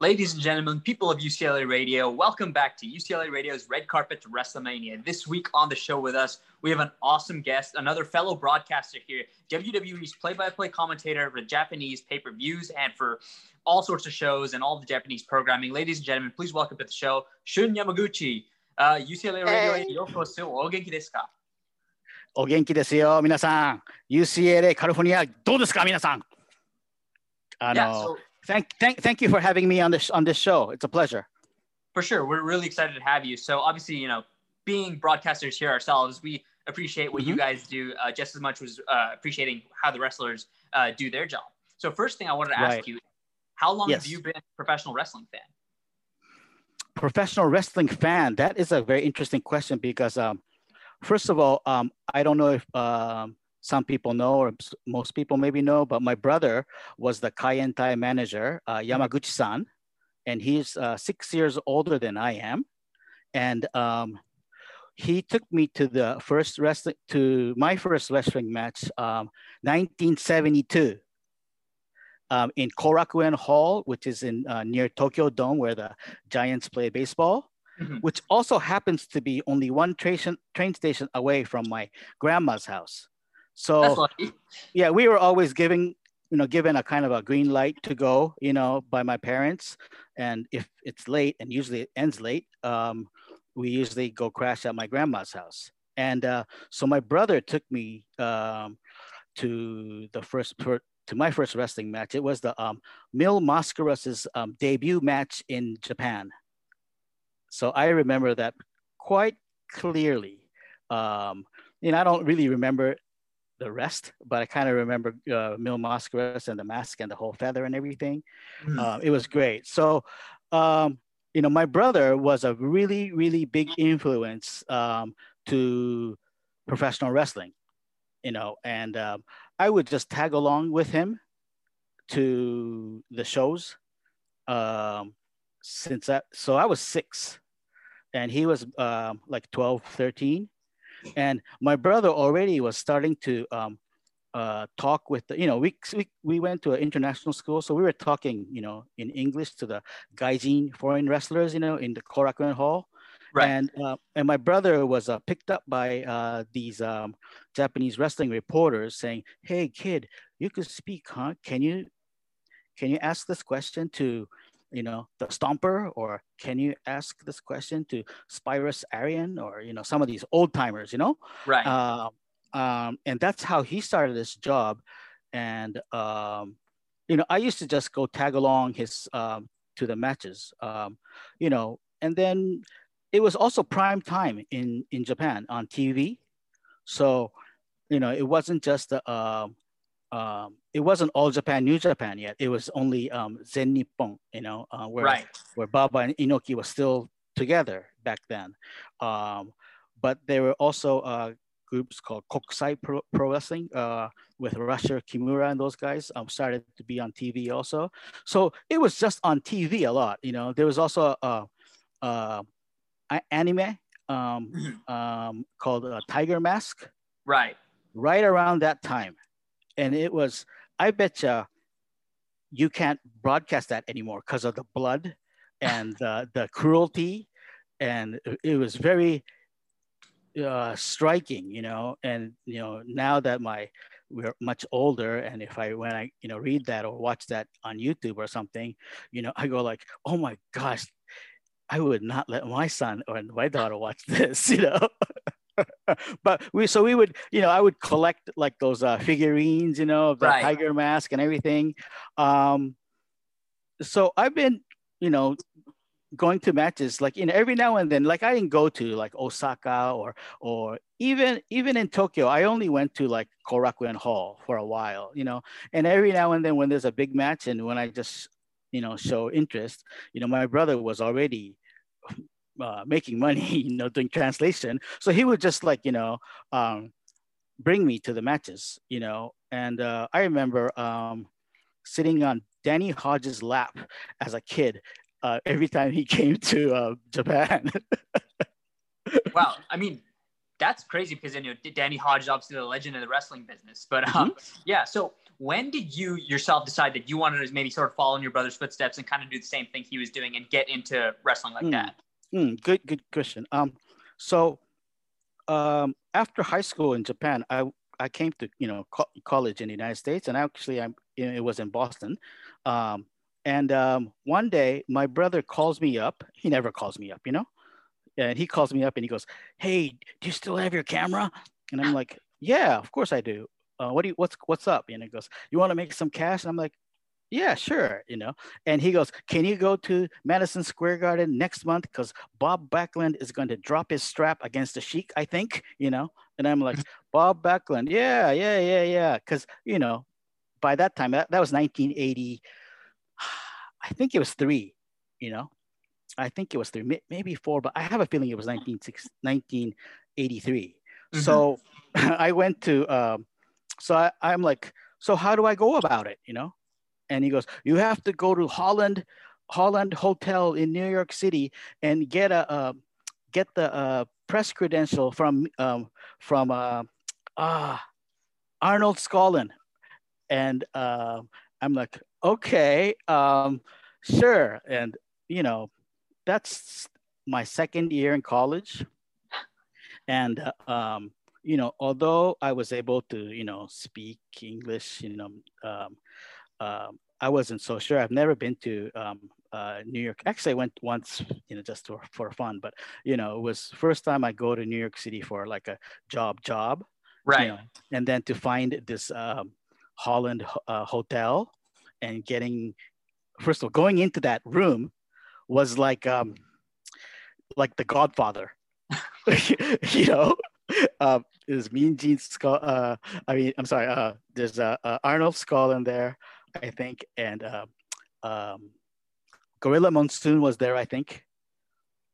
Ladies and gentlemen, people of UCLA Radio, welcome back to UCLA Radio's Red Carpet to WrestleMania. This week on the show with us, we have an awesome guest, another fellow broadcaster here, WWE's play-by-play commentator for Japanese pay-per-views and for all sorts of shows and all the Japanese programming. Ladies and gentlemen, please welcome to the show Shun Yamaguchi. Uh, UCLA Radio へようこそお元気ですかお元気ですよ、皆さん。UCLA カリフォルニア、どうですか、皆さん。あの、Yeah, so thank, thank, thank you for having me on this, on this show. It's a pleasure. For sure. We're really excited to have you. So obviously, you know, being broadcasters here ourselves, we appreciate what you Mhm. guys do uh, just as much as uh, appreciating how the wrestlers uh, do their job. So first thing I wanted to ask Right. you, how long have you been a professional wrestling fan? Professional wrestling fan, that is a very interesting question because, um, first of all, um, I don't know if um, some people know or most people maybe know, but my brother was the Kaientai manager, uh, Yamaguchi san, and he's uh, six years older than I am. And um, he took me to the first wrestling, to my first wrestling match, um, 1972. Um, in Korakuen Hall, which is in uh, near Tokyo Dome, where the Giants play baseball, Mhm. which also happens to be only one train train station away from my grandma's house. So yeah, we were always giving, you know, given a kind of a green light to go, you know, by my parents. And if it's late, and usually it ends late, um, we usually go crash at my grandma's house. And uh, so my brother took me um, to the first per, to my first wrestling match. It was the um, Mil Mascaras's um, debut match in Japan. So I remember that quite clearly. Um, you know, I don't really remember the rest, but I kind of remember uh, Mil Mascaras and the mask and the whole feather and everything. Mhm. Uh, it was great. So, um, you know, my brother was a really, really big influence um, to professional wrestling, you know, and um, I would just tag along with him to the shows. Um, since that, so I was six and he was um, like 12, 13 and my brother already was starting to um, uh, talk with the, you know we, we we went to an international school so we were talking you know in english to the gaijin foreign wrestlers you know in the korakuen hall Right. and uh, and my brother was uh, picked up by uh, these um, japanese wrestling reporters saying hey kid you could speak huh can you can you ask this question to you know the stomper or can you ask this question to Spiros Arion or you know some of these old timers you know right. um, um, and that's how he started this job. And um, you know, I used to just go tag along his um, to the matches, um, you know, and then it was also prime time in in Japan on TV, so you know, it wasn't just the um, um, it wasn't all Japan, New Japan yet. It was only um, Zen Nippon, you know, uh, where right. where Baba and Inoki was still together back then. Um, but there were also uh, groups called Kokusai Pro, Pro Wrestling uh, with Rusher Kimura and those guys um, started to be on TV also. So it was just on TV a lot. You know, there was also a, a, a anime um, um, called uh, Tiger Mask Right. right around that time. And it was, I bet you, you can't broadcast that anymore because of the blood and the, the cruelty. And it was very uh, striking, you know. And, you know, now that my, we're much older and if i when i you know read that or watch that on youtube or something you know i go like oh my gosh i would not let my son or my daughter watch this you know but we so we would you know i would collect like those uh, figurines you know of the Right. tiger mask and everything um so i've been you know going to matches like know every now and then like i didn't go to like osaka or or even even in tokyo i only went to like korakuen hall for a while you know and every now and then when there's a big match and when i just you know show interest you know my brother was already uh, making money you know doing translation so he would just like you know um, bring me to the matches you know and uh, i remember um, sitting on danny hodges lap as a kid uh, every time he came to uh, japan Wow. I mean, that's crazy because you know Danny Hodge is obviously the legend of the wrestling business. But um, yeah. So when did you yourself decide that you wanted to maybe sort of follow in your brother's footsteps and kind of do the same thing he was doing and get into wrestling like mm. that? Mm, good, good question. Um, so um, after high school in Japan, I I came to you know co- college in the United States, and actually I'm it was in Boston. Um, and um, one day my brother calls me up. He never calls me up, you know. And he calls me up and he goes, "Hey, do you still have your camera?" And I'm like, "Yeah, of course I do. Uh, what do you what's what's up?" And he goes, "You want to make some cash?" And I'm like, yeah, sure, you know. And he goes, can you go to Madison Square Garden next month? Because Bob Backlund is going to drop his strap against the Sheik, I think, you know. And I'm like, Bob Backlund, yeah, yeah, yeah, yeah. Because, you know, by that time, that, that was 1980. I think it was three, you know. I think it was three, maybe four, but I have a feeling it was 1983. Mm-hmm. So I went to, um, so I, I'm like, so how do I go about it, you know? And he goes, "You have to go to Holland, Holland Hotel in New York City and get a uh, get the uh, press credential from um, from uh, ah Arnold Skaaland." And uh, I'm like, "Okay, um, sure." And you know, that's my second year in college, and um, you know, although I was able to, you know, speak English, you know, um, I wasn't so sure. I've never been to um, uh, New York. Actually, I went once, you know, just for, for fun. But you know, it was first time I go to New York City for like a job, job. Right. You know, and then to find this um, Holland uh, hotel and getting, first of all, going into that room was like um, like The Godfather. you know, um, there's Mean Gene Skull. Uh, I mean, I'm sorry. Uh, there's uh, uh, Arnold in there. I think, and uh, um, Gorilla Monsoon was there, I think,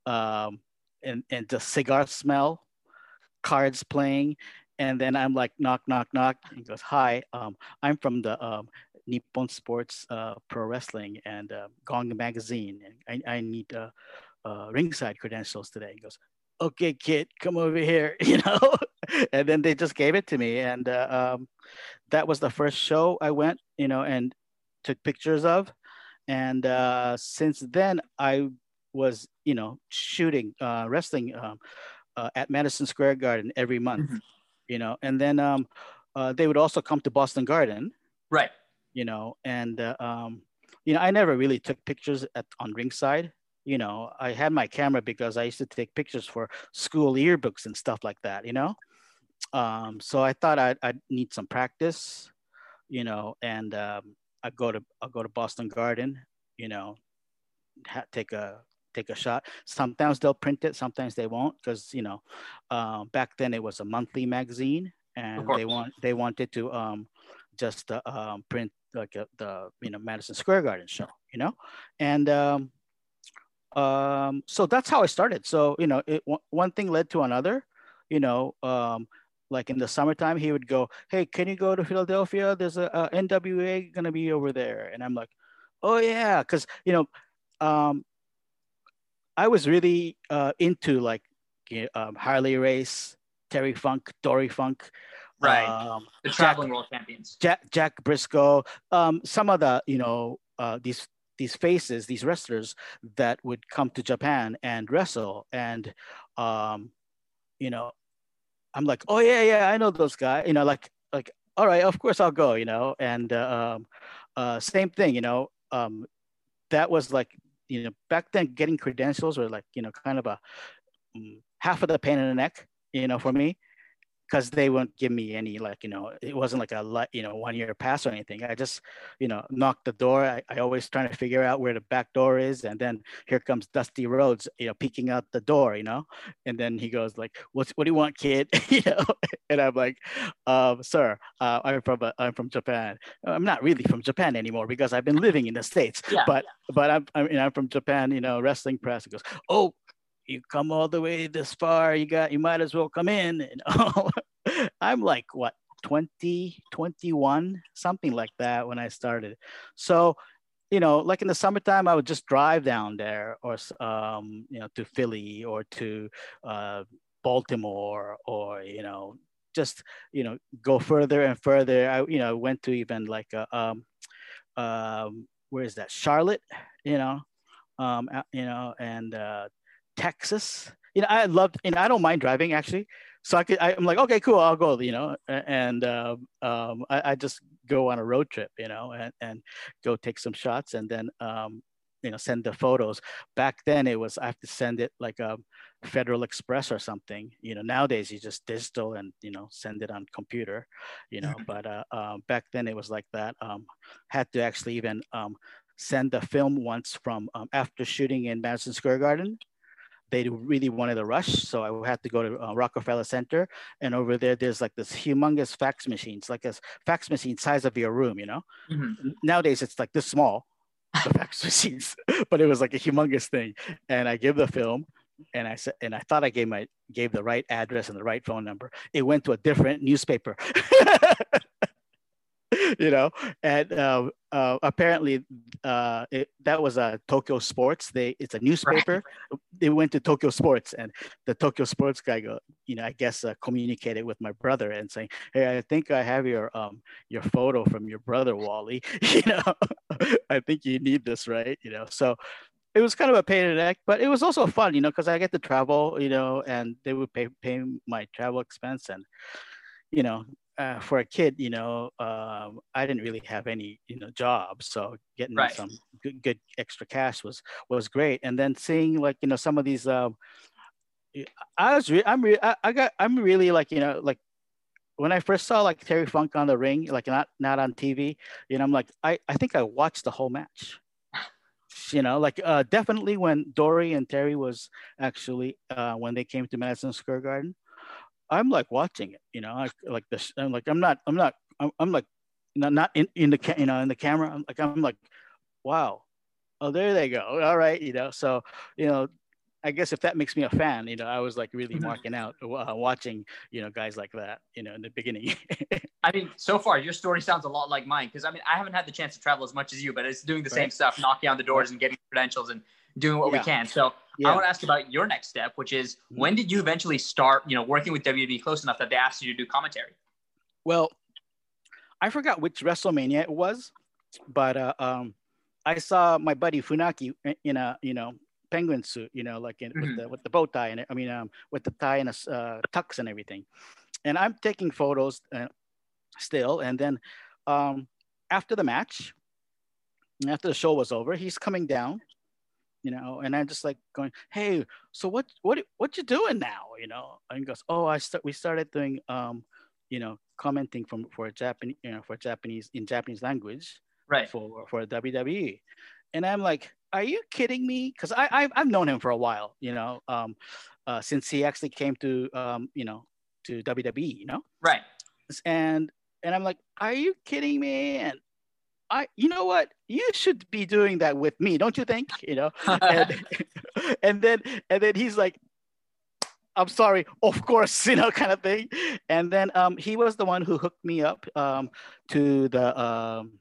um, and and the cigar smell, cards playing, and then I'm like knock knock knock. He goes, "Hi, um, I'm from the um, Nippon Sports uh, Pro Wrestling and uh, Gong Magazine, and I, I need uh, uh, ringside credentials today." He goes, "Okay, kid, come over here," you know. and then they just gave it to me, and uh, um, that was the first show I went, you know, and took pictures of. And uh, since then, I was, you know, shooting uh, wrestling um, uh, at Madison Square Garden every month, mm-hmm. you know, and then um, uh, they would also come to Boston Garden, right? You know, and uh, um, you know, I never really took pictures at on ringside. You know, I had my camera because I used to take pictures for school yearbooks and stuff like that. You know, um, so I thought I'd, I'd, need some practice, you know, and um, I go to I go to Boston Garden, you know, ha- take a take a shot. Sometimes they'll print it, sometimes they won't, because you know, um, back then it was a monthly magazine, and they want they wanted to um, just uh, um, print like a, the you know Madison Square Garden show, you know, and um, um, so that's how I started. So you know, it, one thing led to another, you know. Um, like in the summertime, he would go, "Hey, can you go to Philadelphia? There's a, a NWA gonna be over there," and I'm like, "Oh yeah," because you know, um, I was really uh, into like um, Harley Race, Terry Funk, Dory Funk, right? Um, the traveling Jack, world champions, Jack Jack Brisco, um, some of the you know uh, these these faces, these wrestlers that would come to Japan and wrestle, and um, you know, I'm like, oh yeah, yeah, I know those guys. You know, like like all right, of course I'll go. You know, and uh, um, uh, same thing. You know, um, that was like you know back then getting credentials were like you know kind of a um, half of the pain in the neck. You know, for me, because they won't give me any like you know it wasn't like a you know one year pass or anything. I just you know knocked the door. I, I always trying to figure out where the back door is and then here comes dusty rhodes you know peeking out the door you know? And then he goes like what's what do you want kid? You know? And i'm like um, sir uh, i'm from uh, i'm from japan. I'm not really from japan anymore because i've been living in the states yeah, but yeah. but i'm I mean, i'm from japan you know wrestling press. He goes oh you come all the way this far, you got you might as well come in. and? I'm like what 20, 21, something like that when I started. So, you know, like in the summertime, I would just drive down there or um, you know, to Philly or to uh, Baltimore or, you know, just you know go further and further. I you know went to even like a, um, um, where is that Charlotte, you know, um, you know, and uh, Texas. You know, I loved, you know, I don't mind driving actually. So I could, I, am like, okay, cool, I'll go, you know, and uh, um, I, I, just go on a road trip, you know, and, and go take some shots and then, um, you know, send the photos. Back then it was, I have to send it like a Federal Express or something, you know, nowadays you just digital and, you know, send it on computer, you know, but uh, uh, back then it was like that. Um, had to actually even um, send the film once from um, after shooting in Madison Square Garden they really wanted a rush. So I had to go to uh, Rockefeller Center. And over there, there's like this humongous fax machines, like a fax machine size of your room, you know? Mm-hmm. Nowadays, it's like this small, the fax machines, but it was like a humongous thing. And I give the film and I said, and I thought I gave my gave the right address and the right phone number. It went to a different newspaper. you know, and uh, uh, apparently uh, it, that was a Tokyo Sports. They it's a newspaper. Right. They went to Tokyo Sports, and the Tokyo Sports guy go, you know, I guess uh, communicated with my brother and saying, hey, I think I have your um your photo from your brother Wally. you know, I think you need this, right? You know, so it was kind of a pain in the neck, but it was also fun, you know, because I get to travel, you know, and they would pay pay my travel expense and you know uh, for a kid, you know, um, I didn't really have any, you know, job, so getting right. some good, good, extra cash was was great. And then seeing like you know some of these, uh, I was re- I'm re- I, I got I'm really like you know like when I first saw like Terry Funk on the ring, like not not on TV, you know, I'm like I I think I watched the whole match. You know, like uh, definitely when Dory and Terry was actually uh, when they came to Madison Square Garden, I'm like watching it, you know, I, like this. I'm like, I'm not, I'm not, I'm, I'm like, not, not in, in the, you know, in the camera. I'm like, I'm like, wow. Oh, there they go. All right. You know, so, you know, I guess if that makes me a fan, you know, I was like really mm-hmm. marking out uh, watching, you know, guys like that, you know, in the beginning. I mean, so far your story sounds a lot like mine because I mean, I haven't had the chance to travel as much as you, but it's doing the right. same stuff, knocking on the doors and getting credentials and doing what yeah. we can. So yeah. I want to ask about your next step, which is mm-hmm. when did you eventually start, you know, working with WWE close enough that they asked you to do commentary? Well, I forgot which WrestleMania it was, but uh, um, I saw my buddy Funaki in a you know penguin suit, you know, like in, mm-hmm. with the with the bow tie and I mean um, with the tie and a uh, tux and everything, and I'm taking photos uh, still, and then um, after the match, after the show was over, he's coming down you know, and I'm just like going, hey, so what what what you doing now? You know, and he goes, oh, I start we started doing um, you know, commenting from for Japanese, you know, for Japanese in Japanese language, right? For for WWE, and I'm like, are you kidding me? Because I I've, I've known him for a while, you know, um, uh, since he actually came to um, you know, to WWE, you know, right? And and I'm like, are you kidding me? And I, you know what? You should be doing that with me, don't you think? You know, and, and then and then he's like, I'm sorry, of course, you know, kind of thing. And then um, he was the one who hooked me up um, to the, um,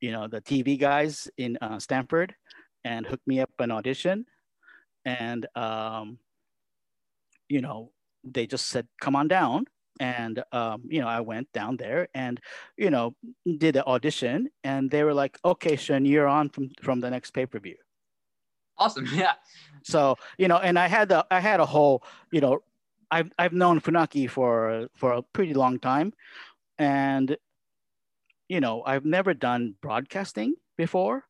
you know, the TV guys in uh, Stamford, and hooked me up an audition, and um, you know, they just said, "Come on down," and um, you know i went down there and you know did the audition and they were like okay Shun, you're on from from the next pay-per-view. Awesome yeah. So you know and i had the i had a whole you know i've, I've known funaki for for a pretty long time and you know i've never done broadcasting before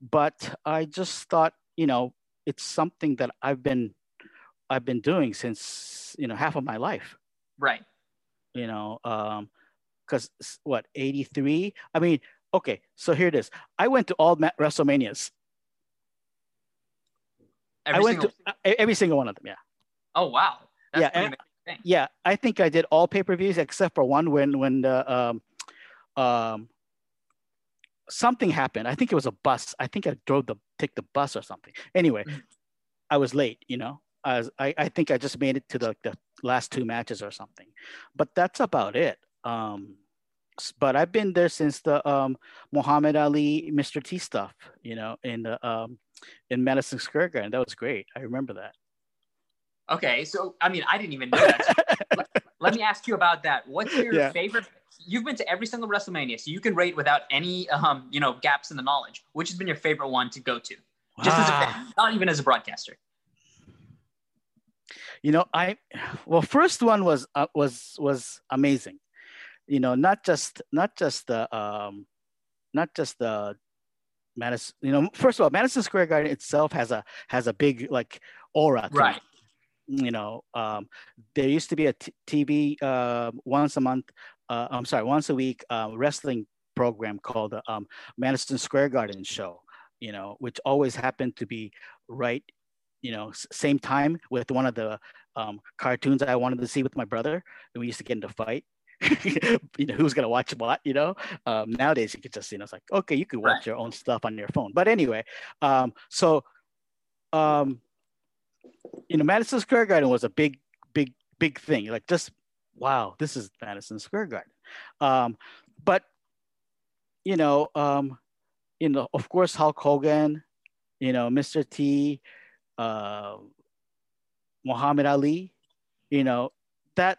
but i just thought you know it's something that i've been i've been doing since you know half of my life. Right you know, um, because what 83? I mean, okay, so here it is. I went to all WrestleManias. Every I went single... to uh, every single one of them. Yeah. Oh wow. That's yeah. yeah, I think I did all pay per views except for one when when the um, um, something happened. I think it was a bus. I think I drove the take the bus or something. Anyway, mm-hmm. I was late. You know, I, I think I just made it to the, the last two matches or something, but that's about it. Um, but I've been there since the um, Muhammad Ali, Mr. T stuff, you know, in the um, in Madison Square Garden. That was great. I remember that. Okay, so I mean, I didn't even know that. let me ask you about that. What's your Yeah. favorite? You've been to every single WrestleMania, so you can rate without any, um, you know, gaps in the knowledge. Which has been your favorite one to go to, just as a fan, not even as a broadcaster? You know i well first one was uh, was was amazing you know not just not just the um not just the madison you know first of all madison square garden itself has a has a big like aura to Right. it. you know um there used to be a t- tv uh, once a month uh, i'm sorry once a week uh, wrestling program called the um, madison square garden show you know which always happened to be right you know same time with one of the um, cartoons I wanted to see with my brother, and we used to get into fight. you know, who's gonna watch what? You know, um, nowadays you could just, you know, it's like, okay, you can watch Right. your own stuff on your phone. But anyway, um, so, um, you know, Madison Square Garden was a big, big, big thing. Like, just wow, this is Madison Square Garden. Um, but you know, um, you know, of course, Hulk Hogan, you know, Mr. T, uh, Muhammad Ali, you know, that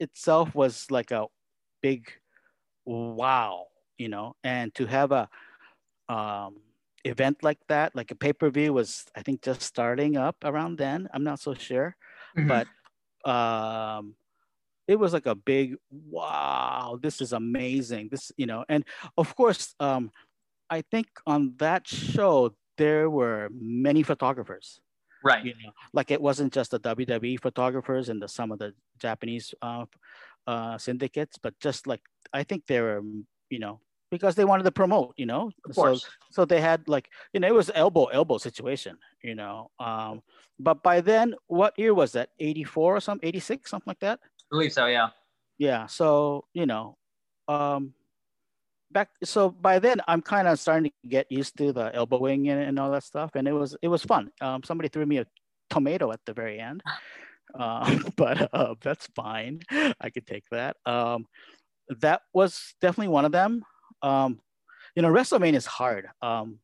itself was like a big wow, you know, and to have a um, event like that, like a pay per view, was I think just starting up around then. I'm not so sure, Mhm. but um, it was like a big wow. This is amazing. This, you know, and of course, um, I think on that show there were many photographers right. you know like it wasn't just the wwe photographers and the some of the japanese uh, uh, syndicates but just like i think they were you know because they wanted to promote you know Of so course. so they had like you know it was elbow elbow situation you know um but by then what year was that 84 or something 86 something like that I believe so. Yeah. yeah so you know um back so by then i'm kind of starting to get used to the elbowing and, and all that stuff and it was it was fun. Um somebody threw me a tomato at the very end. Um but uh, that's fine. I could take that. Um that was definitely one of them. Um you know wrestlemania is hard. Um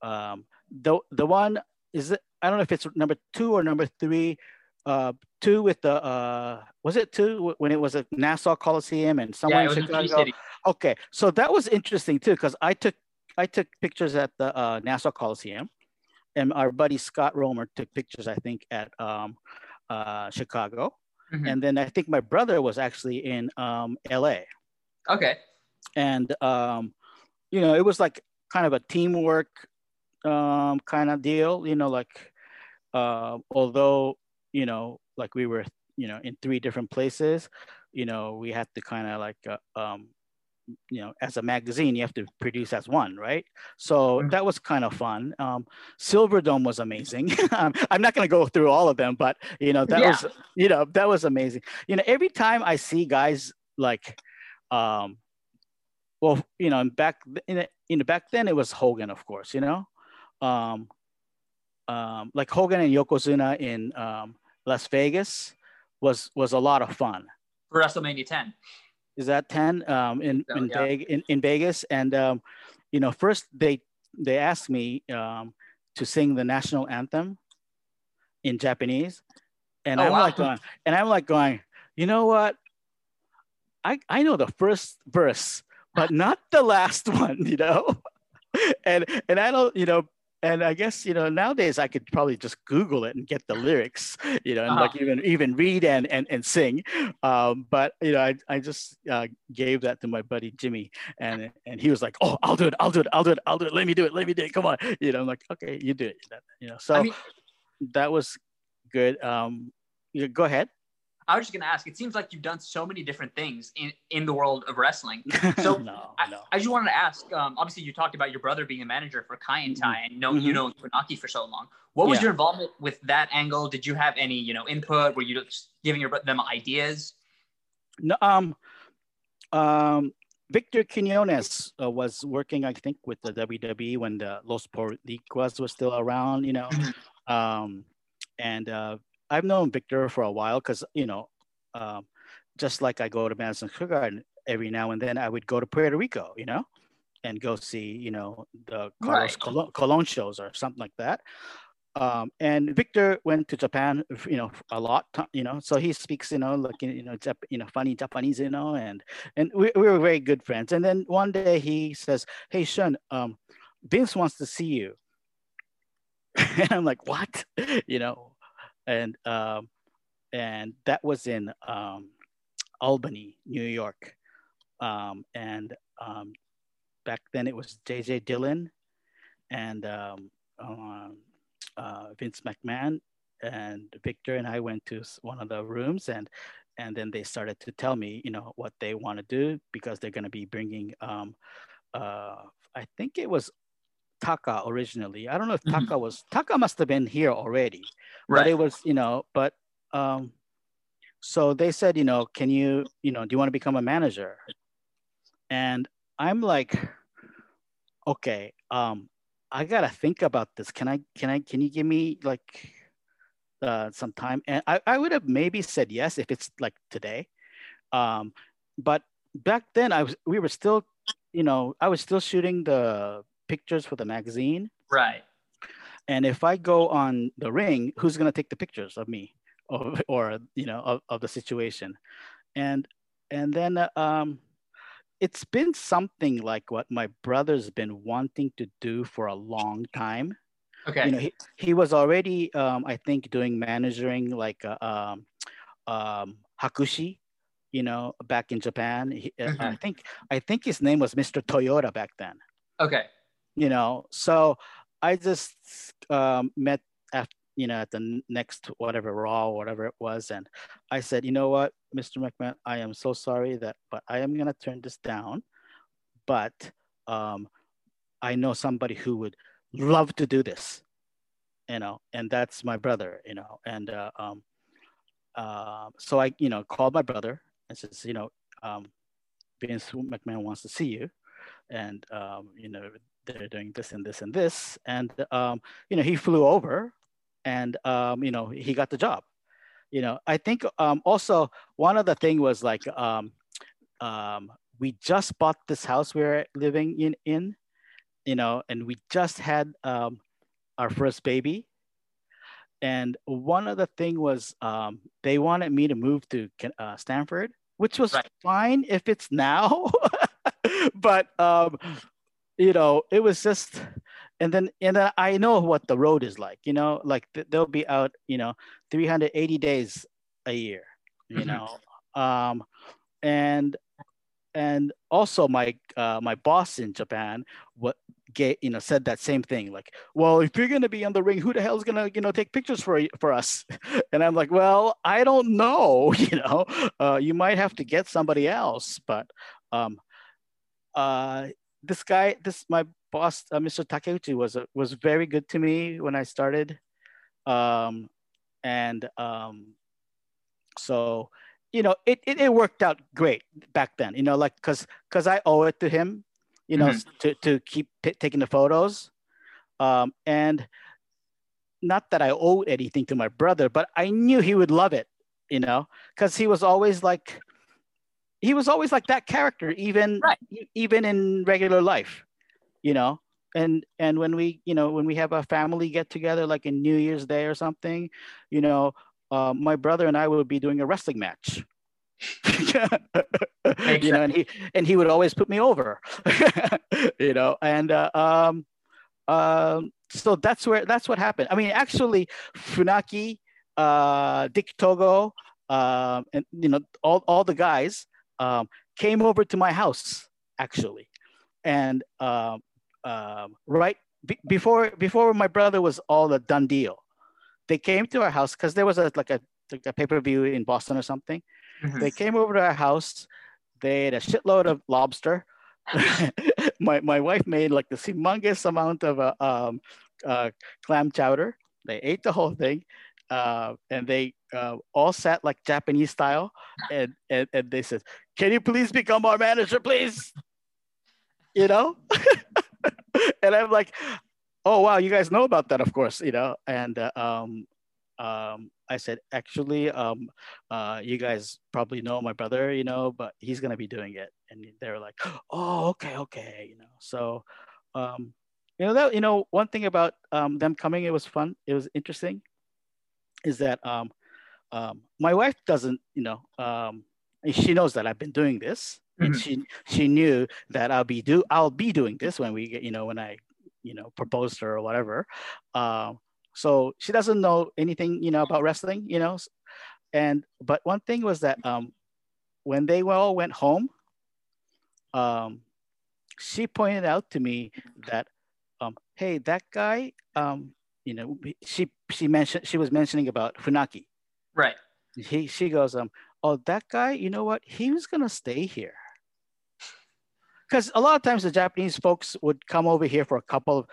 um the the one is it i don't know if it's number two or number three uh two with the uh was it two when it was at nassau coliseum and somewhere yeah, in chicago okay so that was interesting too because i took i took pictures at the uh, nassau coliseum and our buddy scott romer took pictures i think at um, uh, chicago Mhm. and then i think my brother was actually in um, la Okay. and um, you know it was like kind of a teamwork um, kind of deal you know like uh, although you know like we were you know in three different places you know we had to kind of like uh, um, you know as a magazine you have to produce as one right? So Mhm. that was kind of fun. Um, silverdome was amazing. I'm not going to go through all of them but you know that Yeah. was you know that was amazing. You know every time i see guys like um well you know and back in the, you know back then it was hogan of course you know? Um um like hogan and yokozuna in um las vegas was was a lot of fun For WrestleMania 10. is that 10 um in So, in, yeah. Veg- in in vegas and um you know first they they asked me um to sing the national anthem in japanese and Oh, i'm wow. like going and i'm like going you know what i i know the first verse but not the last one you know and and i don't you know and I guess you know nowadays I could probably just Google it and get the lyrics, you know, and like Uh-huh. even even read and and, and sing. Um, but you know, I, I just uh, gave that to my buddy Jimmy, and and he was like, "Oh, I'll do it, I'll do it, I'll do it, I'll do it. Let me do it, let me do it. Come on." You know, I'm like, "Okay, you do it." You know, so I mean, that was good. Um, yeah, go ahead. I was just gonna ask. It seems like you've done so many different things in in the world of wrestling. So, no, I, no. I just wanted to ask. Um, obviously, you talked about your brother being a manager for Kaientai, and know you Mhm. know Funaki for so long. What was Yeah. your involvement with that angle? Did you have any you know input? Were you just giving your, them ideas? No, um, um, Victor Quinones uh, was working, I think, with the WWE when the Los Boricuas was still around, you know. Mhm. Um, and uh, I've known Victor for a while because, you know, um, just like I go to Madison Square Garden every now and then, I would go to Puerto Rico, you know, and go see, you know, the Carlos Right. Colon, Colon shows or something like that. um, and Victor went to Japan, you know, a lot, you know, so he speaks, you know, like, you know, Jap- you know, funny Japanese, you know, and, and we, we were very good friends. And then one day he says, Hey, Shun, um, Vince wants to see you. and I'm like, what? you know, and, um, and that was in um, Albany, New York. Um, and um, back then it was JJ Dillon and um, um, uh, Vince McMahon and Victor and I went to one of the rooms and and then they started to tell me, you know, what they want to do because they're going to be bringing, uh, I think it was Taka originally. I don't know if mm-hmm. Taka was Taka must have been here already, right. but it was, you know, but um, so they said, you know, can you, you know, do you want to become a manager? And I'm like, okay, um, I gotta think about this. Can I, can I, can you give me like uh, some time? And I, I would have maybe said yes if it's like today. Um, but back then I was, we were still, you know, I was still shooting the pictures for the magazine. Right. And if I go on the ring, who's gonna take the pictures of me? or, or you know of, of the situation and and then uh, um, it's been something like what my brother's been wanting to do for a long time okay you know he, he was already um, i think doing managing like uh, um, um, hakushi you know back in japan he, uh, mm-hmm. i think i think his name was mr toyota back then okay you know so i just um, met after you know, at the next whatever Raw, whatever it was. And I said, you know what, Mr. McMahon, I am so sorry that, but I am going to turn this down. But um, I know somebody who would love to do this, you know, and that's my brother, you know. And uh, um, uh, so I, you know, called my brother and says, you know, um, Vince McMahon wants to see you. And, um, you know, they're doing this and this and this. And, um, you know, he flew over and um, you know he got the job you know i think um, also one of the thing was like um, um, we just bought this house we are living in in you know and we just had um, our first baby and one of the thing was um, they wanted me to move to uh, stamford which was right. fine if it's now but um, you know it was just and then and then I know what the road is like. You know, like they'll be out. You know, 380 days a year. You mm-hmm. know, um, and and also my uh, my boss in Japan what get you know said that same thing like well if you're gonna be on the ring who the hell's gonna you know take pictures for for us and I'm like well I don't know you know uh, you might have to get somebody else but um uh this guy this my boss, uh, Mr. Takeuchi, was uh, was very good to me when I started, um, and um, so you know it, it, it worked out great back then. You know, like because because I owe it to him, you know, mm-hmm. to to keep taking the photos, um, and not that I owe anything to my brother, but I knew he would love it. You know, because he was always like he was always like that character even right. even in regular life you know? And and when we you know when we have a family get together like in new year's day or something you know uh, my brother and i would be doing a wrestling match. You know and he and he would always put me over you know? And uh, um um so that's where that's what happened. I mean actually funaki uh dick togo um and you know all, all the guys um came over to my house actually and um um, right b- before before my brother was all a done deal. They came to our house because there was a like a like a pay per view in Boston or something. Mm-hmm. They came over to our house. They had a shitload of lobster. my my wife made like the humongous amount of uh, um, uh, clam chowder. They ate the whole thing, uh, and they uh, all sat like Japanese style, and, and and they said, "Can you please become our manager, please?" You know. and I'm like, oh wow, you guys know about that, of course, you know. And uh, um, um, I said, actually, um, uh, you guys probably know my brother, you know, but he's gonna be doing it. And they were like, oh, okay, okay, you know. So, um, you know that you know one thing about um, them coming, it was fun. It was interesting. Is that um, um, my wife doesn't, you know, um, she knows that I've been doing this, mm-hmm. and she she knew that I'll be do I'll be doing this when we get, you know, when I, you know, proposed her or whatever. Um, so she doesn't know anything, you know, about wrestling, you know, and but one thing was that um, when they all went home, um, she pointed out to me that, um, hey, that guy, um, you know, she she mentioned she was mentioning about Funaki. Right. He she goes, um, oh, that guy, you know what? He was gonna stay here. Because a lot of times the Japanese folks would come over here for a couple of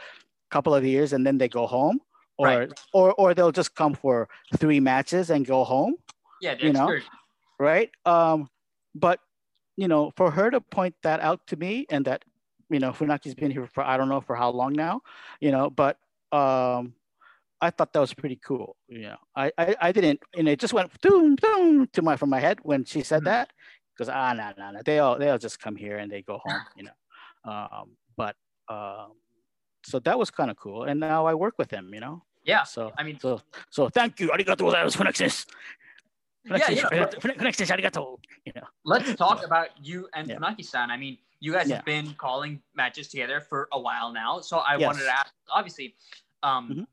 couple of years and then they go home, or right. or or they'll just come for three matches and go home. Yeah, you know, right? Um, but you know, for her to point that out to me and that, you know, Funaki's been here for I don't know for how long now, you know, but um, I thought that was pretty cool. You know, I I, I didn't, and it just went boom boom to my from my head when she said mm-hmm. that because ah no no no they all they all just come here and they go home, you know. Um, but um, so that was kind of cool, and now I work with them. you know. Yeah. So I mean, so so thank you, arigatou gozaimasu, yeah, you know. Let's talk about you and yeah. Funaki-san. I mean, you guys yeah. have been calling matches together for a while now. So I yes. wanted to ask, obviously, um, mm-hmm.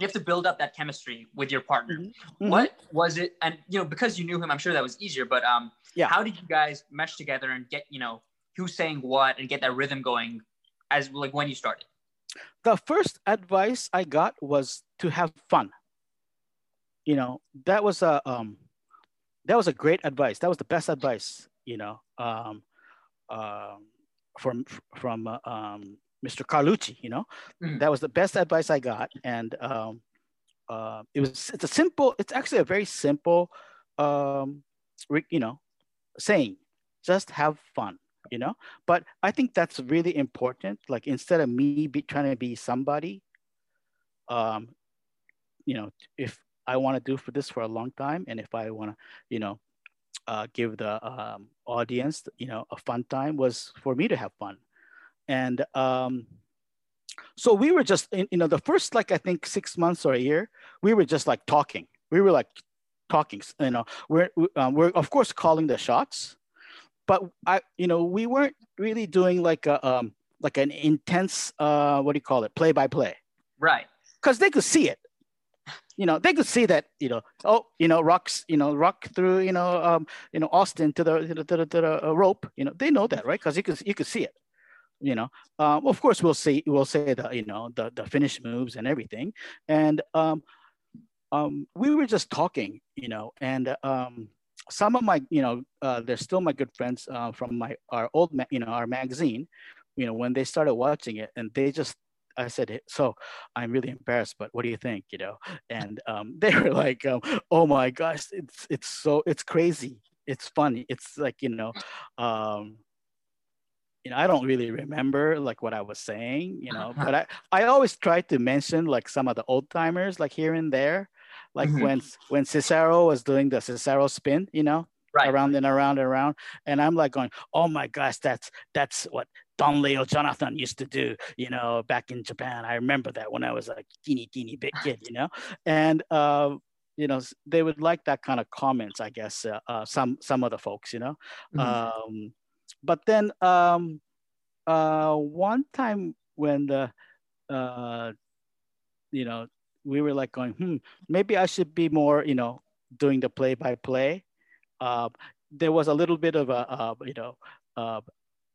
You have to build up that chemistry with your partner. Mm-hmm. What was it? And you know, because you knew him, I'm sure that was easier. But um, yeah, how did you guys mesh together and get you know who's saying what and get that rhythm going as like when you started? The first advice I got was to have fun you know that was a um, that was a great advice. That was the best advice, you know, um, uh, from from uh, um, Mr. Carlucci. You know, mm. that was the best advice I got, and um, uh, it was it's a simple. It's actually a very simple, um, you know, saying. Just have fun you know but i think that's really important like instead of me be, trying to be somebody um you know if I want to do for this for a long time, and if I want to, you know, uh, give the um, audience, you know, a fun time, was for me to have fun, and um, so we were just, in, you know, the first like I think six months or a year, we were just like talking. We were like talking, you know, we're um, we're of course calling the shots, but I, you know, we weren't really doing like a um, like an intense, uh, what do you call it, play by play, right? Because they could see it you know, they could see that, you know, oh, you know, rocks, you know, rock through, you know, um, you know, Austin to the to the, to the, uh, rope, you know, they know that, right? Because you could you could see it, you know. Um, of course, we'll see we'll say the you know the the finish moves and everything, and um, um, we were just talking, you know, and um, some of my, you know, uh, they're still my good friends uh, from my our old, ma- you know, our magazine, you know, when they started watching it, and they just I said, so I'm really embarrassed, but what do you think? You know, and um, they were like, um, oh my gosh, it's it's so it's crazy. It's funny. It's like you know, um, you know, I don't really remember like what I was saying, you know, but I I always try to mention like some of the old timers like here and there, like mm-hmm. when when Cesaro was doing the Cesaro spin, you know. Right. around and around and around and i'm like going oh my gosh that's that's what Don Leo Jonathan used to do, you know, back in Japan. I remember that when I was a teeny, teeny big kid, you know, and, uh, you know, they would like that kind of comments, I guess, uh, uh, some, some of the folks, you know. Mm-hmm. Um, but then um, uh, one time when the, uh, you know, we were like going, hmm, maybe I should be more, you know, doing the play by play. there was a little bit of a, uh, you know, uh,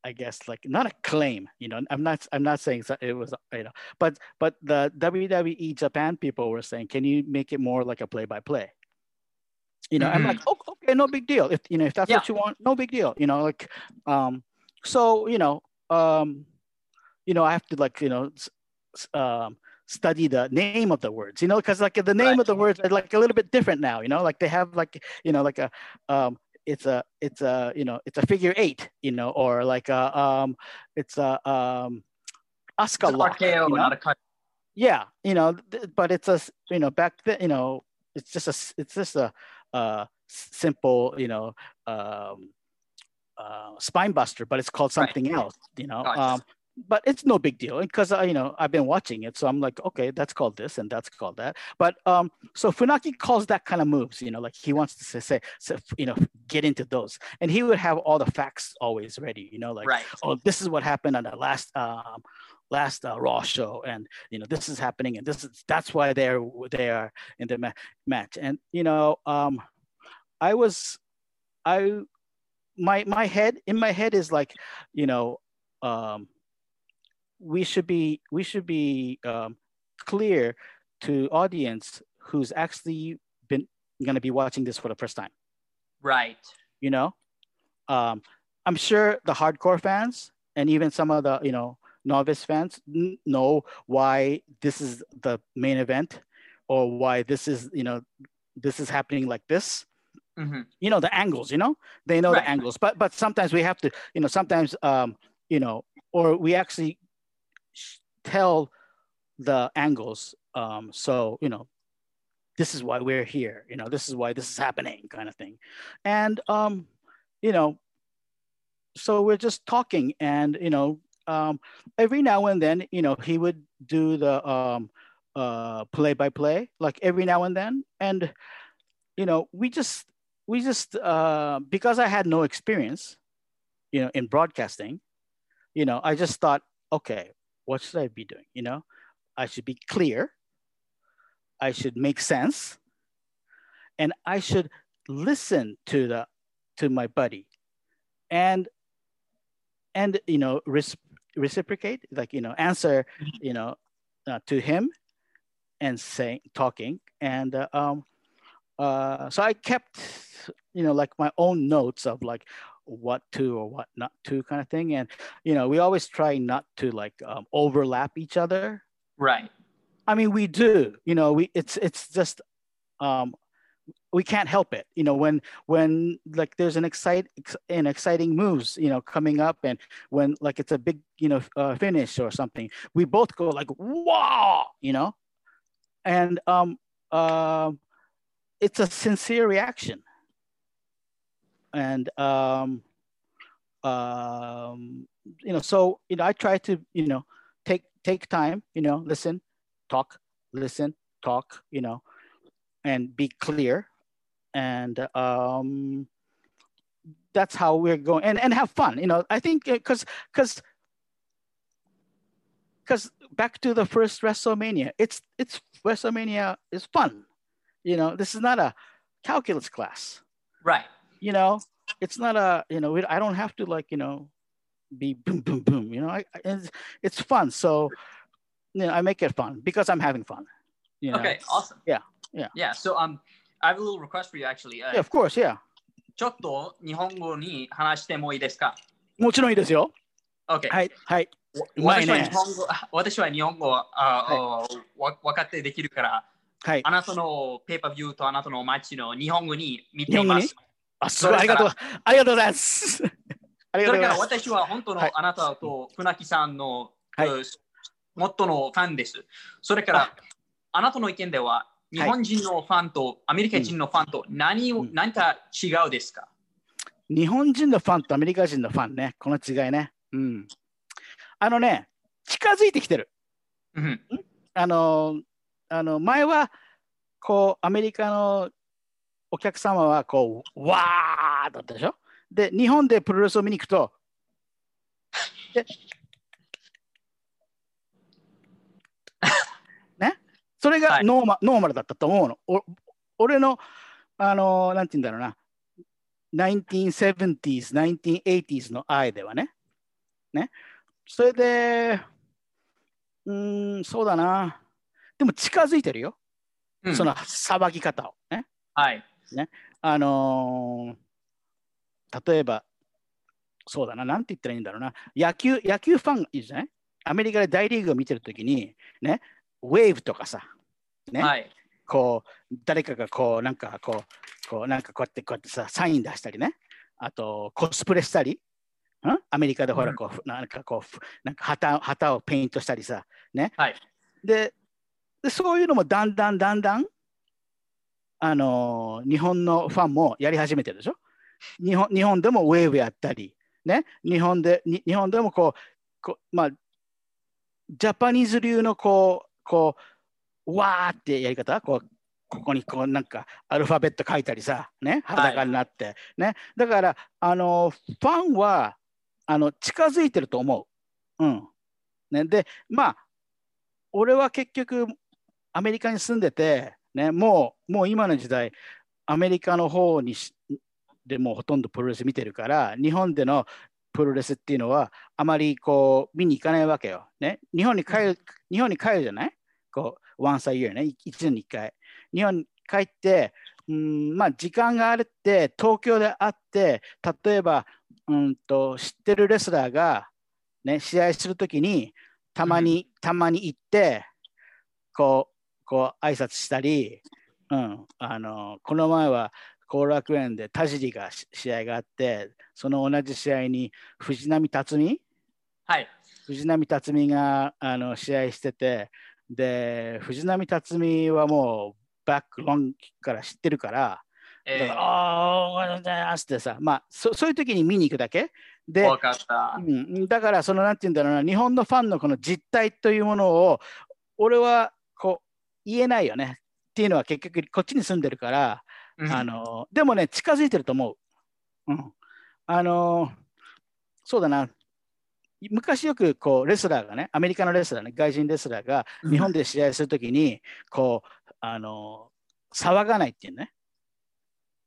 I guess like not a claim, you know, I'm not I'm not saying it was you know, but but the WWE Japan people were saying, can you make it more like a play by play? You know, mm-hmm. I'm like, oh, okay, no big deal. If you know, if that's yeah. what you want, no big deal. You know, like, um, so you know, um, you know, I have to like you know, um, study the name of the words, you know, because like the name right. of the words are like a little bit different now, you know, like they have like, you know, like a, um, it's a it's a you know it's a figure eight you know or like a um it's a um it's lock, you know? not a cut. yeah you know but it's a you know back then you know it's just a it's just a uh simple you know um uh, spine buster but it's called something right. else you know gotcha. um but it's no big deal because uh, you know I've been watching it, so I'm like, okay, that's called this and that's called that. But um, so Funaki calls that kind of moves, you know, like he wants to say, say, you know, get into those, and he would have all the facts always ready, you know, like, right. oh, this is what happened on the last um, last uh, Raw show, and you know, this is happening, and this is that's why they're they are in the ma- match, and you know, um, I was, I, my my head in my head is like, you know, um we should be we should be um, clear to audience who's actually been going to be watching this for the first time. Right. You know? Um, i'm sure the hardcore fans and even some of the you know novice fans know why this is the main event or why this is you know this is happening like this mm-hmm. you know the angles you know they know right. the angles but but sometimes we have to you know sometimes um you know or we actually tell the angles. Um, so, you know, this is why we're here, you know, this is why this is happening kind of thing. And, um, you know, so we're just talking and, you know, um, every now and then, you know, he would do the um, uh, play by play, like every now and then. And, you know, we just, we just, uh, because I had no experience, you know, in broadcasting, you know, I just thought, okay, what should I be doing? You know, I should be clear. I should make sense. And I should listen to the to my buddy and and you know res- reciprocate like you know answer you know uh, to him and saying talking. And uh, um uh so i kept you know like my own notes of like what to or what not to kind of thing. And you know we always try not to like um, overlap each other. Right. I mean we do you know we it's it's just um we can't help it you know when when like there's an excite an exciting moves you know coming up and when like it's a big you know uh, finish or something we both go like wow you know? And um uh, it's a sincere reaction. And um, um, you know, so you know, I try to you know take take time, you know, listen, talk, listen, talk, you know, and be clear, and um, that's how we're going, and and have fun, you know. I think because uh, because because back to the first WrestleMania, it's it's WrestleMania is fun, you know. This is not a calculus class, right? you know, it's not a, you know, I don't have to like, you know, be boom, boom, boom, you know, I, it's, it's fun. So, you know, I make it fun because I'm having fun. You know? Okay, awesome. Yeah, yeah. Yeah, so um, I have a little request for you actually. Uh, yeah, of course, yeah. ちょっと日本語に話してもいいですか？もちろんいいですよ。OK。はい、はい。私は日本語、私は日本語あ、はい、わ分かってできるから、はい、あなたのペーパービューとあなたのマッチの日本語に見ています。あ、すごい、ありがとう。ありがとうございます。ありがとうございます。それから私は本当のあなたと船木さんの、はい、もっとのファンです。それからあなたの意見では、日本人のファンとアメリカ人のファンと何,、うん、何か違うですか？日本人のファンとアメリカ人のファンね、この違いね。うん。あのね、近づいてきてる。うん、あの、あの前はこうアメリカのお客様はこう、わーだったでしょ？で、日本でプロレスを見に行くと、ね、それがノーマはい、ノーマルだったと思うの。お俺の、あのなんて言うんだろうな、1970s、1980s の愛ではね。ね。それで、うん、そうだな。でも近づいてるよ。うん、その騒ぎ方を。ね。はい。ね。あのー、例えば、そうだな、なんて言ったらいいんだろうな。野球、野球ファンいるじゃない？アメリカで大リーグを見てるときに、ね、ウェーブとかさ、ね、はい、こう、誰かがこう、なんかこう、こう、なんかこうやって、こうやってさ、サイン出したりね、あと、コスプレしたり、ん？アメリカでほら、こう、うん、なんかこう、なんか旗旗をペイントしたりさ、ね。はい、でで、そういうのもだんだんだんだん、あの日本のファンもやり始めてるでしょ？日本日本でもウェーブやったり、ね、日本で日本でもこうこまあジャパニーズ流のこう、こう、わーってやり方、こう、ここにこうなんかアルファベット書いたりさ、ね、裸になって、ね？だから、あの、ファンは、あの、近づいてると思う。うん。ね、で、まあ、俺は結局、アメリカに住んでて、ね、もう、もう今の時代、アメリカの方にしでもうほとんどプロレス見てるから、日本でのプロレスっていうのは、あまりこう見に行かないわけよ。ね、日本に帰る、日本に帰るじゃない？こう、once a year ね、1年に1回。日本に帰って、うんまあ、時間があるって、東京で会って、例えば、うんと知ってるレスラーが、ね、試合するときに、たまに、たまに行って、こう、こう挨拶したり、うん、あのこの前は後楽園で田尻がし試合があって、その同じ試合に藤波辰巳はい。藤波辰巳があの試合してて、で、藤波辰巳はもうバックロンから知ってるから、だから、えー、ああー、おはようございますってさ、まあそ、そういう時に見に行くだけ？で、わかった。うん、だから、そのなんて言うんだろうな、日本のファンのこの実態というものを、俺はこう言えないよね。っていうのは結局、こっちに住んでるから、うんあのでもね、近づいてると思う。うん、あのそうだな、昔よくこうレスラーがね、アメリカのレスラーね、外人レスラーが日本で試合するときに、こう、あの騒がないっていうね。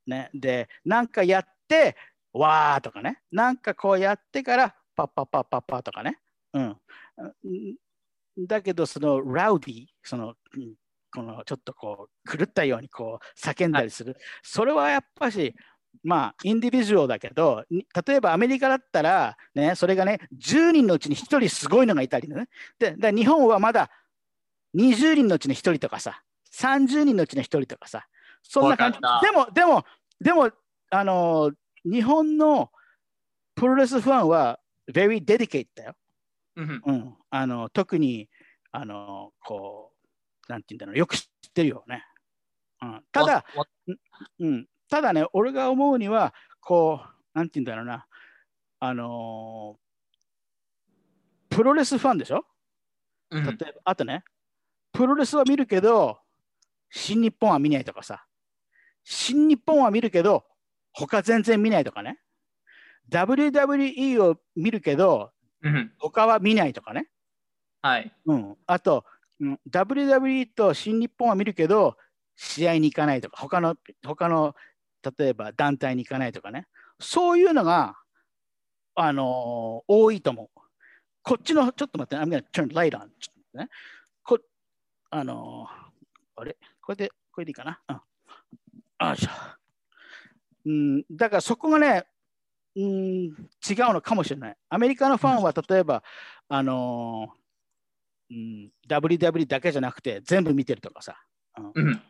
ねで、なんかやって、わーとかね、なんかこうやってから、パッパッパッパッパとかね。うん。うんだけど、そのラウディ、その、うんこのちょっとこう狂ったようにこう叫んだりする、それはやっぱしまあインディビジュアルだけどに例えばアメリカだったらねそれがね10人のうちに1人すごいのがいたりね。でで日本はまだ20人のうちに1人とかさ30人のうちの1人とかさそんな感じ。でもでもでもあの日本のプロレスファンは very dedicated だよ。うんうん、あの特にあのこうなんて言うんだろう。よく知ってるよね。うん、ただ、わうん、ただね俺が思うにはこうなんて言うんだろうな。あのープロレスファンでしょ？うん。例えば、あとねプロレスは見るけど新日本は見ないとかさ。新日本は見るけど他全然見ないとかね。WWE を見るけどうん。他は見ないとかね。はい。うん、あと、うん、WWE と新日本は見るけど、試合に行かないとか、他の、他の、例えば団体に行かないとかね、そういうのが、あのー多いと思う。こっちの、ちょっと待って、I'm gonna turn light on. ちょっとね、こあのーあれ？これで、これでいいかな？うん。あしょ。うん、だからそこがね、うん、違うのかもしれない。アメリカのファンは例えば、あのーうん、WW だけじゃなくて全部見てるとかさ。うん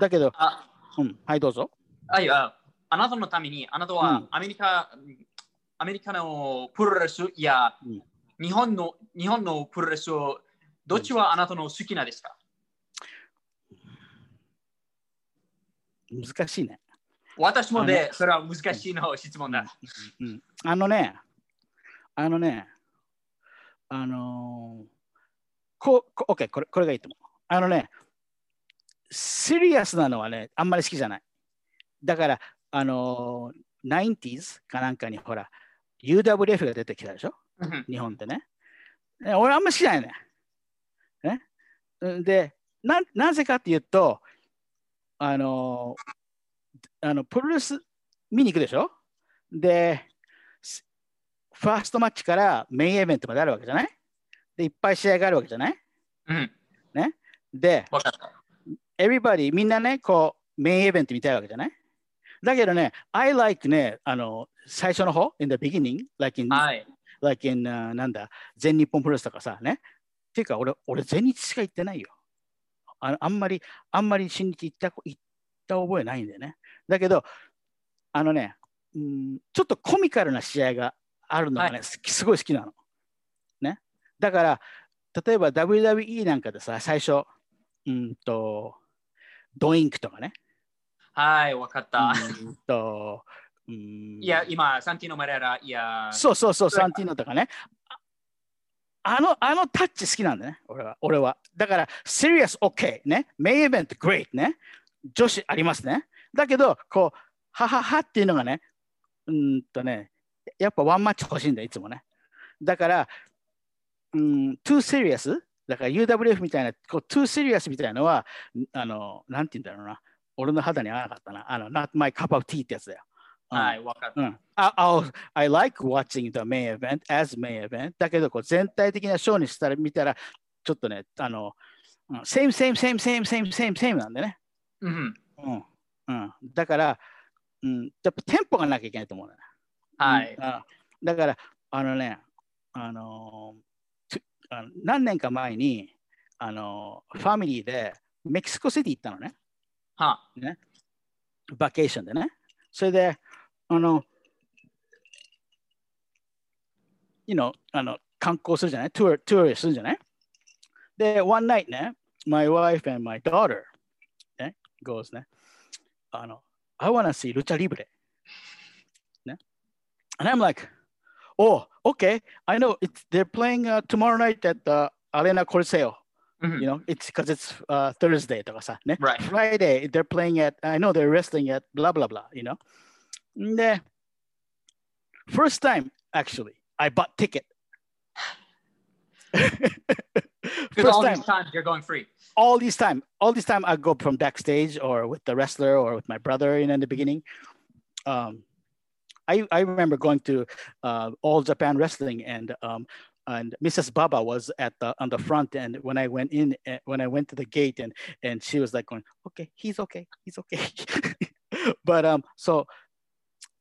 だけど、あ、うん、はい、どうぞ。はい、ああなたのために、あなたうはんアメリカ、アメリカのプロレスやうん日本の日本のプロレスをどっちはあなたの好きなですか、難しいね。私もで、それは難しいの質問だ。うん、あのね、あのね、あのーここ、OK、これこれがいいと思う。あのね、シリアスなのはね、あんまり好きじゃない。だから、あのー、90s かなんかにほら、UWF が出てきたでしょ？うん日本ってね。ね俺あんま好きじゃないね。ねうんでな、なぜかっていうと、あのーあのプロレス見に行くでしょ？で、スファーストマッチからメインイベントまであるわけじゃない？で、いっぱい試合があるわけじゃない？うん、で、わかった。everybody みんなね、こう、メインイベント見たいわけじゃない？だけどね、I like ね、あの、最初の方、in the beginning, like in はい。like in、uh, なんだ、全日本プロレスとかさ、ね。っていうか、俺、俺、全日しか行ってないよ。ああんまり、あんまり新日行ったこ行った覚えないんだよね。だけど、あのね、うん、ちょっとコミカルな試合があるのがね、はすすごい好きなの。ね。だから、例えば WWE なんかでさ、最初、うんと、ドインクとかね。はい、わかった。うんと、うんいや、今、サンティノ・マレラ、いや、そうそうそう、サンティーノとかね。ああの、あのタッチ好きなんだね、俺は。俺は。だから、serious OK ね。メインイベント great ね。女子ありますね。だけど、こう、はははっていうのがね、うんとね、やっぱワンマッチ欲しいんだよ、いつもね。だから、うん、too serious? だから UWF みたいな、こう too serious みたいなのは、あの、なんて言うんだろうな。俺の肌に合わなかったな。あの、not my cup of tea ってやつだよ。うん。はい、わかる。うん、I, I like watching the main event as main event だけどこう全体的なショーにしたら見たらちょっとねあの、うん same same same same same same same なんでね、うん。うん。うん、だから、うん、やっぱテンポがなきゃいけないと思うのよはい。うん。あだからあのねあのつあの何年か前にあのファミリーでメキシコシティ行ったのねはバケーションでね。それで、あの、you know、あの観光するじゃないトゥー、トゥーするじゃないで、one night ね、my wife and my daughter、ね、goes ね、あの、I wanna see ルチャリブレ。ね。And I'm like, oh, okay, I know it's, they're playing、uh, tomorrow night at the Arena Coliseo. Mm-hmm. You know, it's because it's uh, Thursday, ne? Right. Friday, they're playing at, I know they're wrestling at blah, blah, blah, you know. Nah. First time, actually, I bought ticket. Because all time, these times you're going free. All these time, all this time I go from backstage or with the wrestler or with my brother. In the beginning, um, I I remember going to uh, All Japan Wrestling and um, and Mrs. Baba was at the on the front and when I went in uh, when I went to the gate and and she was like going okay he's okay he's okay but um so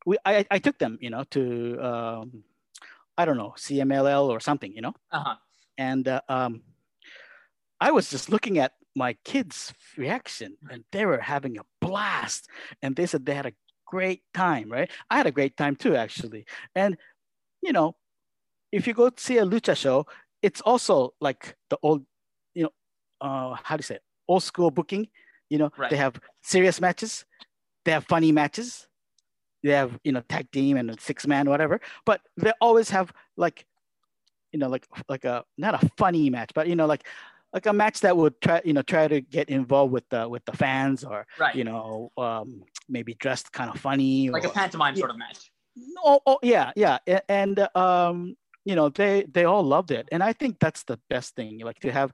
we I, I took them you know to um, I don't know CMLL or something you know Uh huh. and uh, um, I was just looking at my kids' reaction, and they were having a blast. And they said they had a great time, right? I had a great time too, actually. And you know, if you go see a lucha show, it's also like the old, you know, uh, how do you say it? Old school booking. You know, Right. they have serious matches, they have funny matches, they have you know tag team and six man, whatever. But they always have like you know, like like a not a funny match, but you know, like like a match that would try, you know, try to get involved with the with the fans or Right. you know, um, maybe dressed kind of funny like a pantomime Yeah. sort of match. oh, oh yeah, yeah, and um, you know, they they all loved it, and I think that's the best thing, like to have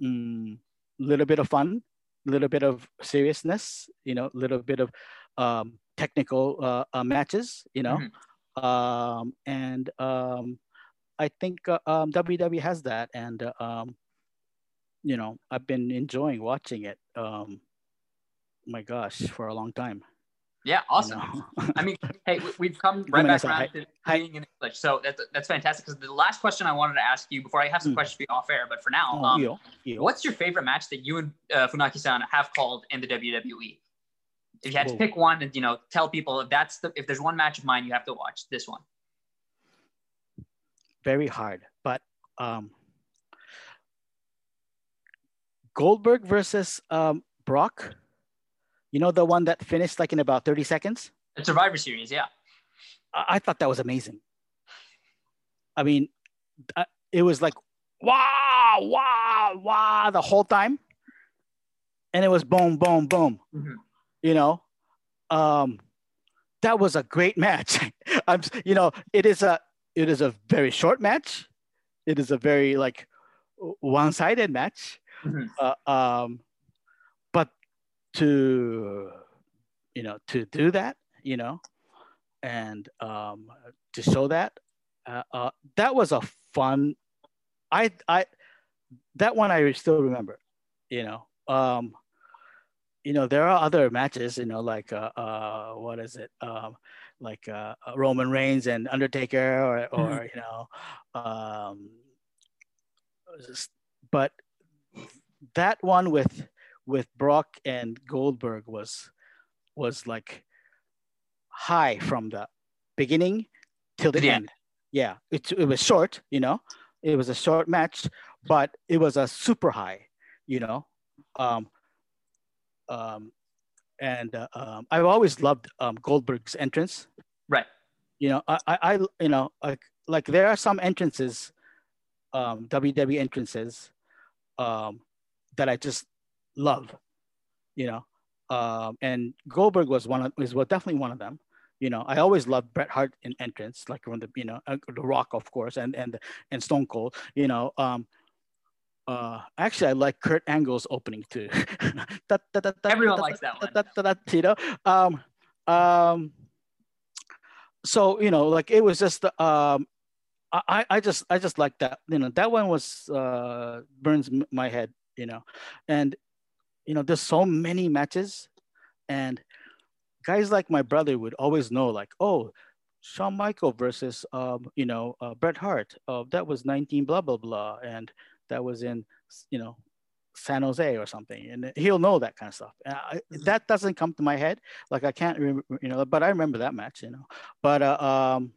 a mm, little bit of fun, a little bit of seriousness, you know, a little bit of um, technical uh, uh, matches, you know, Mhm. um, and um, I think uh, um, WWE has that, and uh, um, you know, I've been enjoying watching it. Um, my gosh, for a long time. Yeah, awesome. know. I mean, hey, we- we've come right back around to being in English, so that's that's fantastic. Because the last question I wanted to ask you before I have some Mm. questions for you off air, but for now, Oh, um, what's your favorite match that you and uh, Funaki-san have called in the WWE? If you had to pick one, and you know, tell people if that's the if there's one match of mine you have to watch, this one. very hard. But um, Goldberg versus um, Brock, you know, the one that finished like in about 30 seconds? The Survivor Series, yeah. I, I thought that was amazing. I mean, uh, it was like, wow, wow, wow, the whole time. And it was boom, boom, boom. Mhm. You know, um, that was a great match. I'm, you know, it is a, it is a very short match. It is a very like one-sided match. Mhm. Uh, um, to, you know, to do that, you know, and um, to show that, uh, uh, that was a fun. I I that one I still remember. You know, um, you know there are other matches. You know, like uh, uh what is it? Um, like uh, uh, Roman Reigns and Undertaker, or or you know, um, just- but that one with with Brock and Goldberg was was like high from the beginning till the end. Yeah, it, it was short, you know, it was a short match, but it was a super high, you know. Um, um, and uh, um, I've always loved um, Goldberg's entrance. Right. You know, I, I, I you know, like, like there are some entrances um, WWE entrances um, that I just love, you know. Um, and Goldberg was one of was well, definitely one of them. You know, I always loved Bret Hart in entrance, like from the you know uh, the Rock, of course, and and and Stone Cold. You know, um, uh, actually, I like Kurt Angle's opening too. Everyone likes that one. You know, um, um, so you know, like it was just um, I I just I just like that. You know, that one was uh, burns my head. You know, and you know, there's so many matches, and guys like my brother would always know, like, oh, Shawn Michael versus um, you know uh, Bret Hart. Uh, that was 19 blah blah blah, and that was in you know San Jose or something, and he'll know that kind of stuff. I, mm-hmm. that doesn't come to my head, like I can't remember, you know, but I remember that match, you know. But uh, um,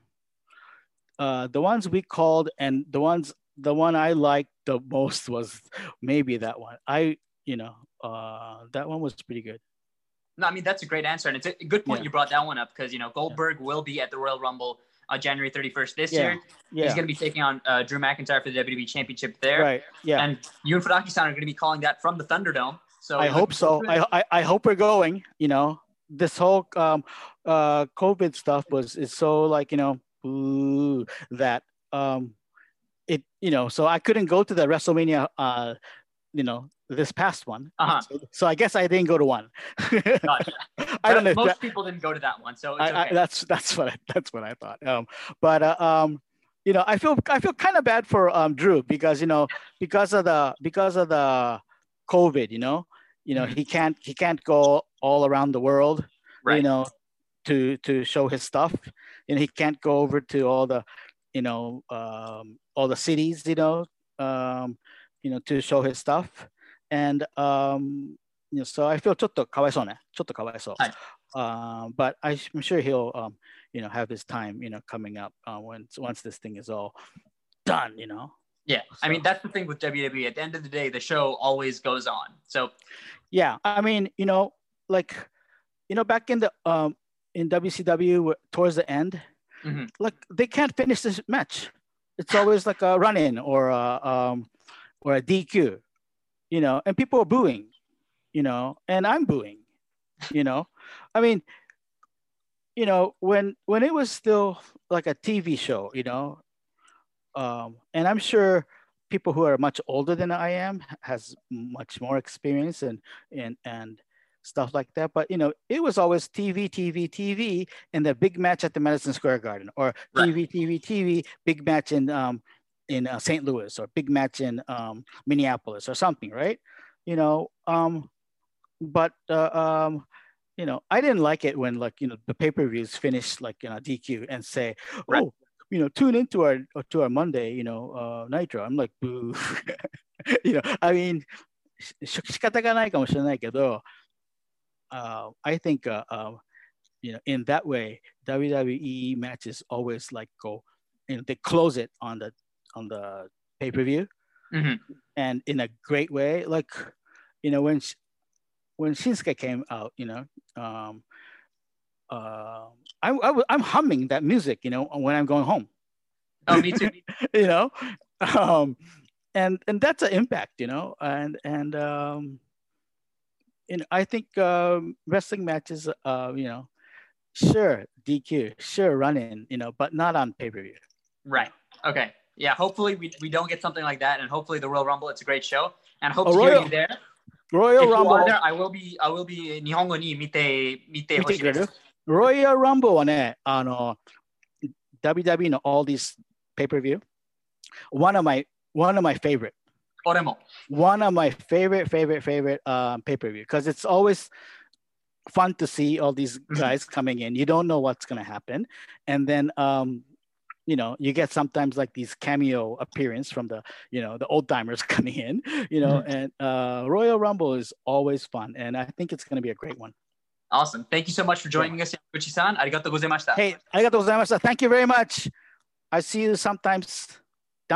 uh, the ones we called and the ones the one I liked the most was maybe that one. I you know uh, that one was pretty good. No, I mean that's a great answer, and it's a good point yeah. you brought that one up because you know Goldberg yeah. will be at the Royal Rumble uh, January 31st this yeah. year. Yeah. He's going to be taking on uh, Drew McIntyre for the WWE Championship there. Right. Yeah. And you and Funaki-san are going to be calling that from the Thunderdome. So I hope so. I, I, I hope we're going. You know, this whole um, uh, COVID stuff was is so like you know ooh, that um, it you know so I couldn't go to the WrestleMania uh, you know this past one. Uh-huh. So, so, I guess I didn't go to one. gotcha. I don't know. Most that, people didn't go to that one, so I, okay. I, that's that's what I, that's what I thought. Um, but uh, um, you know, I feel I feel kind of bad for um, Drew because you know because of the because of the COVID, you know, you know mm-hmm. he can't he can't go all around the world, right. you know, to to show his stuff, and he can't go over to all the, you know, um, all the cities, you know, um, you know, to show his stuff and um, you know, so I feel ちょっとかわいそうね。ちょっとかわいそう。はい。Uh, but I'm sure he'll, um, you know, have his time, you know, coming up uh, once once this thing is all done, you know. Yeah, so. I mean that's the thing with WWE. At the end of the day, the show always goes on. So. Yeah, I mean, you know, like, you know, back in the um in WCW towards the end, mm-hmm. like they can't finish this match. It's always like a run in or a um or a DQ you know, and people are booing, you know, and I'm booing, you know. I mean, you know, when when it was still like a TV show, you know, um, and I'm sure people who are much older than I am has much more experience and and and stuff like that. But you know, it was always TV, TV, TV, and the big match at the Madison Square Garden, or right. TV, TV, TV, big match in um, in uh, St. Louis or big match in um, Minneapolis or something, right? You know, um, but uh, um, you know, I didn't like it when like you know the pay per views finish like you know DQ and say, right. oh, you know, tune into our to our Monday, you know, uh, Nitro. I'm like, boo. you know, I mean, 仕方がないかもしれないけど、uh, I think, uh, uh, you know, in that way, WWE matches always like go, you know, they close it on the on the pay per view, mm-hmm. and in a great way. Like, you know, when when Shinsuke came out, you know, um, uh, I, I I'm humming that music, you know, when I'm going home. Oh, me too. you know, um, and and that's an impact, you know, and and um, you know, I think um, wrestling matches, uh, you know, sure DQ, sure run in, you know, but not on pay per view. Right. Okay yeah, hopefully we, we don't get something like that, and hopefully the Royal Rumble. It's a great show, and hope to Royal, hear you there. Royal if Rumble. There, I will be I will be 日本語に見て見てほしいです。Royal Rumble はね、あの WWE の all these pay per view. One of my one of my favorite. 俺も。One of my favorite favorite favorite um, pay per view because it's always fun to see all these guys coming in. You don't know what's going to happen. And then um, you know you get sometimes like these cameo appearance from the you know the old timers coming in you know mm-hmm. and uh, royal rumble is always fun and i think it's going to be a great one. Awesome. Thank you so much for joining us Yamaguchi-san. arigatou gozaimashita hey arigatou gozaimashita thank you very much. I see you sometimes